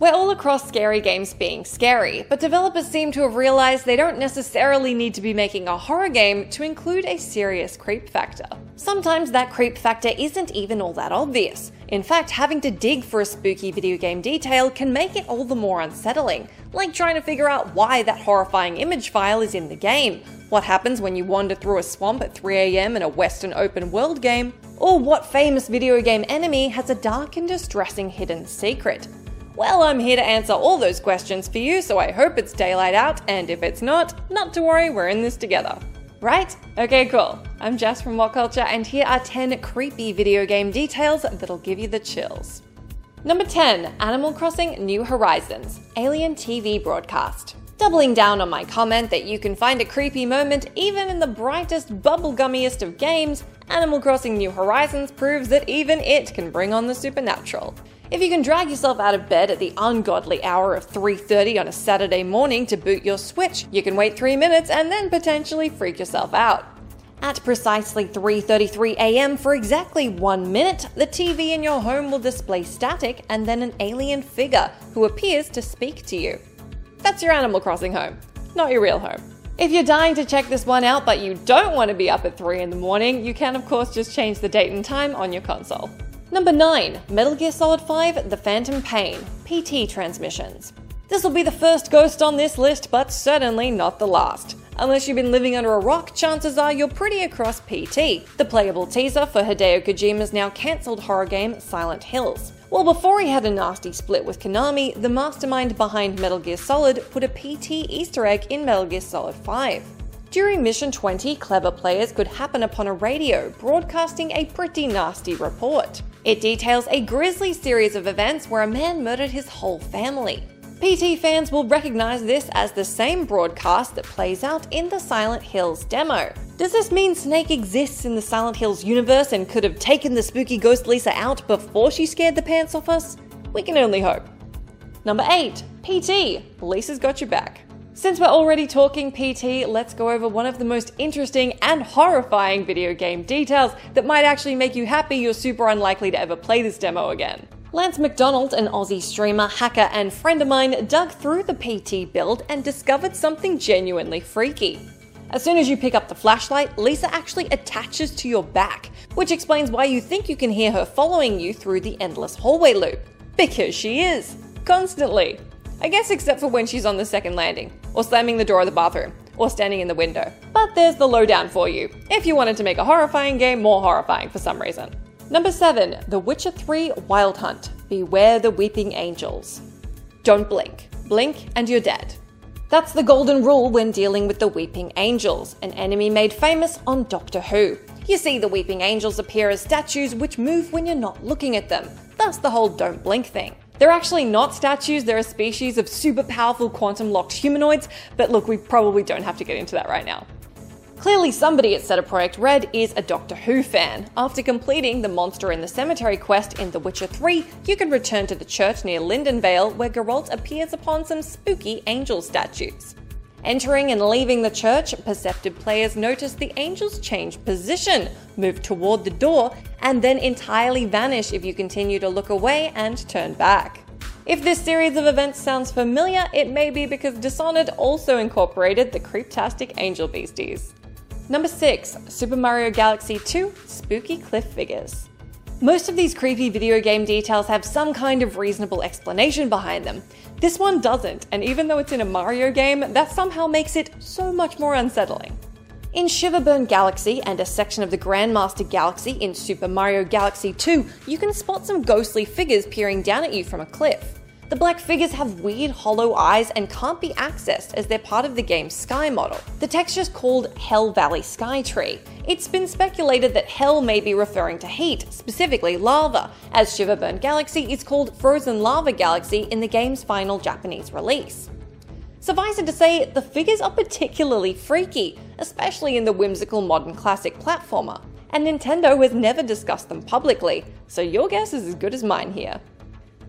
We're all across scary games being scary, but developers seem to have realized they don't necessarily need to be making a horror game to include a serious creep factor. Sometimes that creep factor isn't even all that obvious. In fact, having to dig for a spooky video game detail can make it all the more unsettling, like trying to figure out why that horrifying image file is in the game, what happens when you wander through a swamp at 3am in a Western open world game, or what famous video game enemy has a dark and distressing hidden secret. Well, I'm here to answer all those questions for you, so I hope it's daylight out, and if it's not, not to worry, we're in this together. Right? Okay, cool. I'm Jess from What Culture, and here are 10 creepy video game details that'll give you the chills. Number 10 Animal Crossing New Horizons Alien TV Broadcast. Doubling down on my comment that you can find a creepy moment even in the brightest, bubblegummiest of games, Animal Crossing New Horizons proves that even it can bring on the supernatural. If you can drag yourself out of bed at the ungodly hour of 3:30 on a Saturday morning to boot your Switch, you can wait 3 minutes and then potentially freak yourself out. At precisely 3:33 a.m. for exactly 1 minute, the TV in your home will display static and then an alien figure who appears to speak to you. That's your Animal Crossing home, not your real home. If you're dying to check this one out but you don't want to be up at 3 in the morning, you can of course just change the date and time on your console. Number 9 Metal Gear Solid 5 The Phantom Pain PT Transmissions. This will be the first ghost on this list, but certainly not the last. Unless you've been living under a rock, chances are you're pretty across PT, the playable teaser for Hideo Kojima's now cancelled horror game Silent Hills. Well, before he had a nasty split with Konami, the mastermind behind Metal Gear Solid put a PT Easter egg in Metal Gear Solid 5. During Mission 20, clever players could happen upon a radio broadcasting a pretty nasty report. It details a grisly series of events where a man murdered his whole family. PT fans will recognize this as the same broadcast that plays out in the Silent Hills demo. Does this mean Snake exists in the Silent Hills universe and could have taken the spooky ghost Lisa out before she scared the pants off us? We can only hope. Number 8. PT. Lisa's got your back. Since we're already talking PT, let's go over one of the most interesting and horrifying video game details that might actually make you happy you're super unlikely to ever play this demo again. Lance McDonald, an Aussie streamer, hacker, and friend of mine, dug through the PT build and discovered something genuinely freaky. As soon as you pick up the flashlight, Lisa actually attaches to your back, which explains why you think you can hear her following you through the endless hallway loop. Because she is. Constantly. I guess except for when she's on the second landing, or slamming the door of the bathroom, or standing in the window. But there's the lowdown for you, if you wanted to make a horrifying game more horrifying for some reason. Number 7 The Witcher 3 Wild Hunt Beware the Weeping Angels. Don't blink. Blink and you're dead. That's the golden rule when dealing with the Weeping Angels, an enemy made famous on Doctor Who. You see, the Weeping Angels appear as statues which move when you're not looking at them, thus the whole don't blink thing. They're actually not statues, they're a species of super powerful quantum locked humanoids, but look, we probably don't have to get into that right now. Clearly, somebody at CD Projekt Red is a Doctor Who fan. After completing the Monster in the Cemetery quest in The Witcher 3, you can return to the church near Lindenvale where Geralt appears upon some spooky angel statues. Entering and leaving the church, perceptive players notice the angels change position, move toward the door, and then entirely vanish if you continue to look away and turn back. If this series of events sounds familiar, it may be because Dishonored also incorporated the creeptastic angel beasties. Number 6 Super Mario Galaxy 2 Spooky Cliff Figures. Most of these creepy video game details have some kind of reasonable explanation behind them. This one doesn't, and even though it's in a Mario game, that somehow makes it so much more unsettling. In Shiverburn Galaxy and a section of the Grandmaster Galaxy in Super Mario Galaxy 2, you can spot some ghostly figures peering down at you from a cliff. The black figures have weird hollow eyes and can't be accessed as they're part of the game's sky model. The texture's called Hell Valley Sky Tree. It's been speculated that hell may be referring to heat, specifically lava, as Shiverburn Galaxy is called Frozen Lava Galaxy in the game's final Japanese release. Suffice it to say, the figures are particularly freaky, especially in the whimsical modern classic platformer, and Nintendo has never discussed them publicly, so your guess is as good as mine here.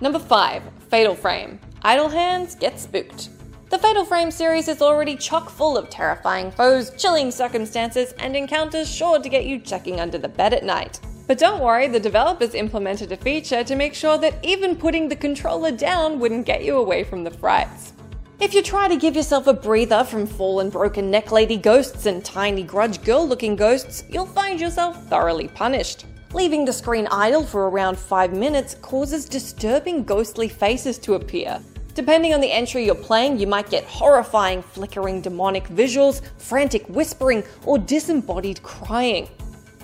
Number 5 Fatal Frame Idle Hands Get Spooked. The Fatal Frame series is already chock full of terrifying foes, chilling circumstances, and encounters sure to get you checking under the bed at night. But don't worry, the developers implemented a feature to make sure that even putting the controller down wouldn't get you away from the frights. If you try to give yourself a breather from fallen broken neck lady ghosts and tiny grudge girl looking ghosts, you'll find yourself thoroughly punished. Leaving the screen idle for around 5 minutes causes disturbing ghostly faces to appear. Depending on the entry you're playing, you might get horrifying, flickering demonic visuals, frantic whispering, or disembodied crying.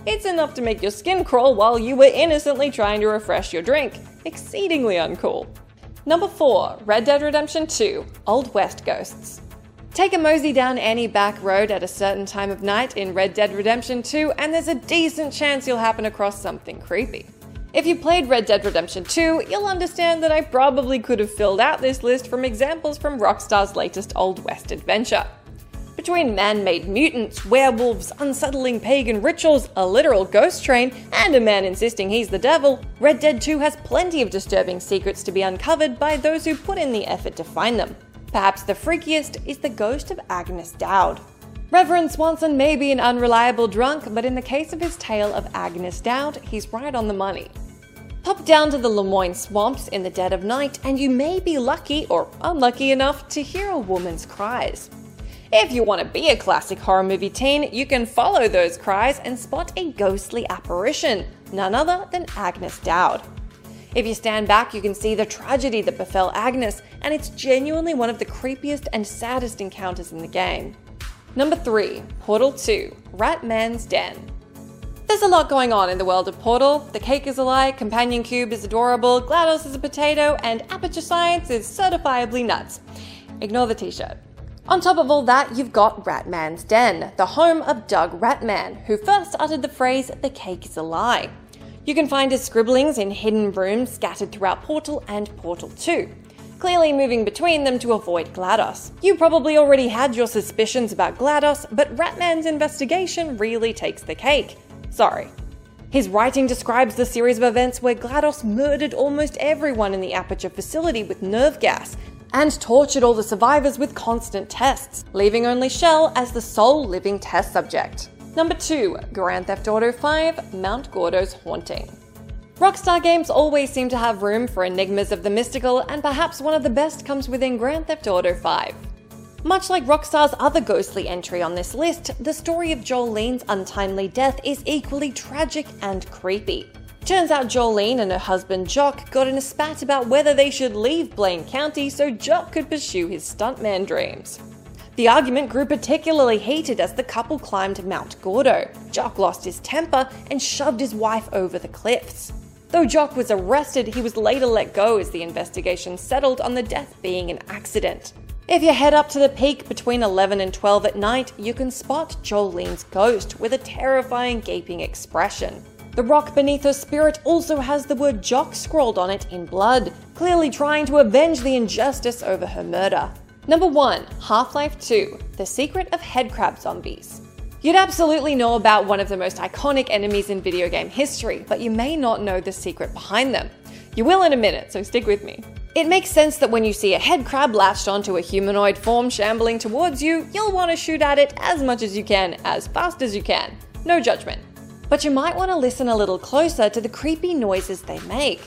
It's enough to make your skin crawl while you were innocently trying to refresh your drink. Exceedingly uncool. Number 4 Red Dead Redemption 2 Old West Ghosts. Take a mosey down any back road at a certain time of night in Red Dead Redemption 2, and there's a decent chance you'll happen across something creepy. If you played Red Dead Redemption 2, you'll understand that I probably could have filled out this list from examples from Rockstar's latest Old West adventure. Between man made mutants, werewolves, unsettling pagan rituals, a literal ghost train, and a man insisting he's the devil, Red Dead 2 has plenty of disturbing secrets to be uncovered by those who put in the effort to find them. Perhaps the freakiest is the ghost of Agnes Dowd. Reverend Swanson may be an unreliable drunk, but in the case of his tale of Agnes Dowd, he's right on the money. Pop down to the Lemoyne swamps in the dead of night, and you may be lucky or unlucky enough to hear a woman's cries. If you want to be a classic horror movie teen, you can follow those cries and spot a ghostly apparition, none other than Agnes Dowd. If you stand back, you can see the tragedy that befell Agnes, and it's genuinely one of the creepiest and saddest encounters in the game. Number 3 Portal 2 Ratman's Den. There's a lot going on in the world of Portal. The cake is a lie, Companion Cube is adorable, GLaDOS is a potato, and Aperture Science is certifiably nuts. Ignore the t shirt. On top of all that, you've got Ratman's Den, the home of Doug Ratman, who first uttered the phrase, the cake is a lie. You can find his scribblings in hidden rooms scattered throughout Portal and Portal 2, clearly moving between them to avoid GLaDOS. You probably already had your suspicions about GLaDOS, but Ratman's investigation really takes the cake. Sorry. His writing describes the series of events where GLaDOS murdered almost everyone in the Aperture facility with nerve gas, and tortured all the survivors with constant tests, leaving only Chell as the sole living test subject. Number 2 Grand Theft Auto 5 Mount Gordo's Haunting. Rockstar games always seem to have room for enigmas of the mystical, and perhaps one of the best comes within Grand Theft Auto 5. Much like Rockstar's other ghostly entry on this list, the story of Jolene's untimely death is equally tragic and creepy. Turns out Jolene and her husband Jock got in a spat about whether they should leave Blaine County so Jock could pursue his stuntman dreams. The argument grew particularly heated as the couple climbed Mount Gordo. Jock lost his temper and shoved his wife over the cliffs. Though Jock was arrested, he was later let go as the investigation settled on the death being an accident. If you head up to the peak between 11 and 12 at night, you can spot Jolene's ghost with a terrifying gaping expression. The rock beneath her spirit also has the word Jock scrawled on it in blood, clearly trying to avenge the injustice over her murder. Number 1 Half Life 2 The Secret of Headcrab Zombies. You'd absolutely know about one of the most iconic enemies in video game history, but you may not know the secret behind them. You will in a minute, so stick with me. It makes sense that when you see a headcrab latched onto a humanoid form shambling towards you, you'll want to shoot at it as much as you can, as fast as you can. No judgment. But you might want to listen a little closer to the creepy noises they make.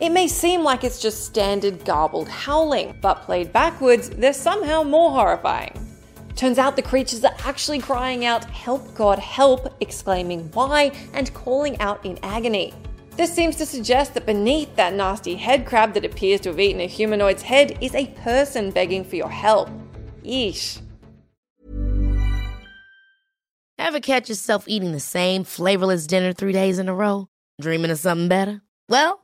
It may seem like it's just standard garbled howling, but played backwards, they're somehow more horrifying. Turns out the creatures are actually crying out, Help God, help, exclaiming why, and calling out in agony. This seems to suggest that beneath that nasty head crab that appears to have eaten a humanoid's head is a person begging for your help. Yeesh. Ever catch yourself eating the same flavorless dinner three days in a row? Dreaming of something better? Well,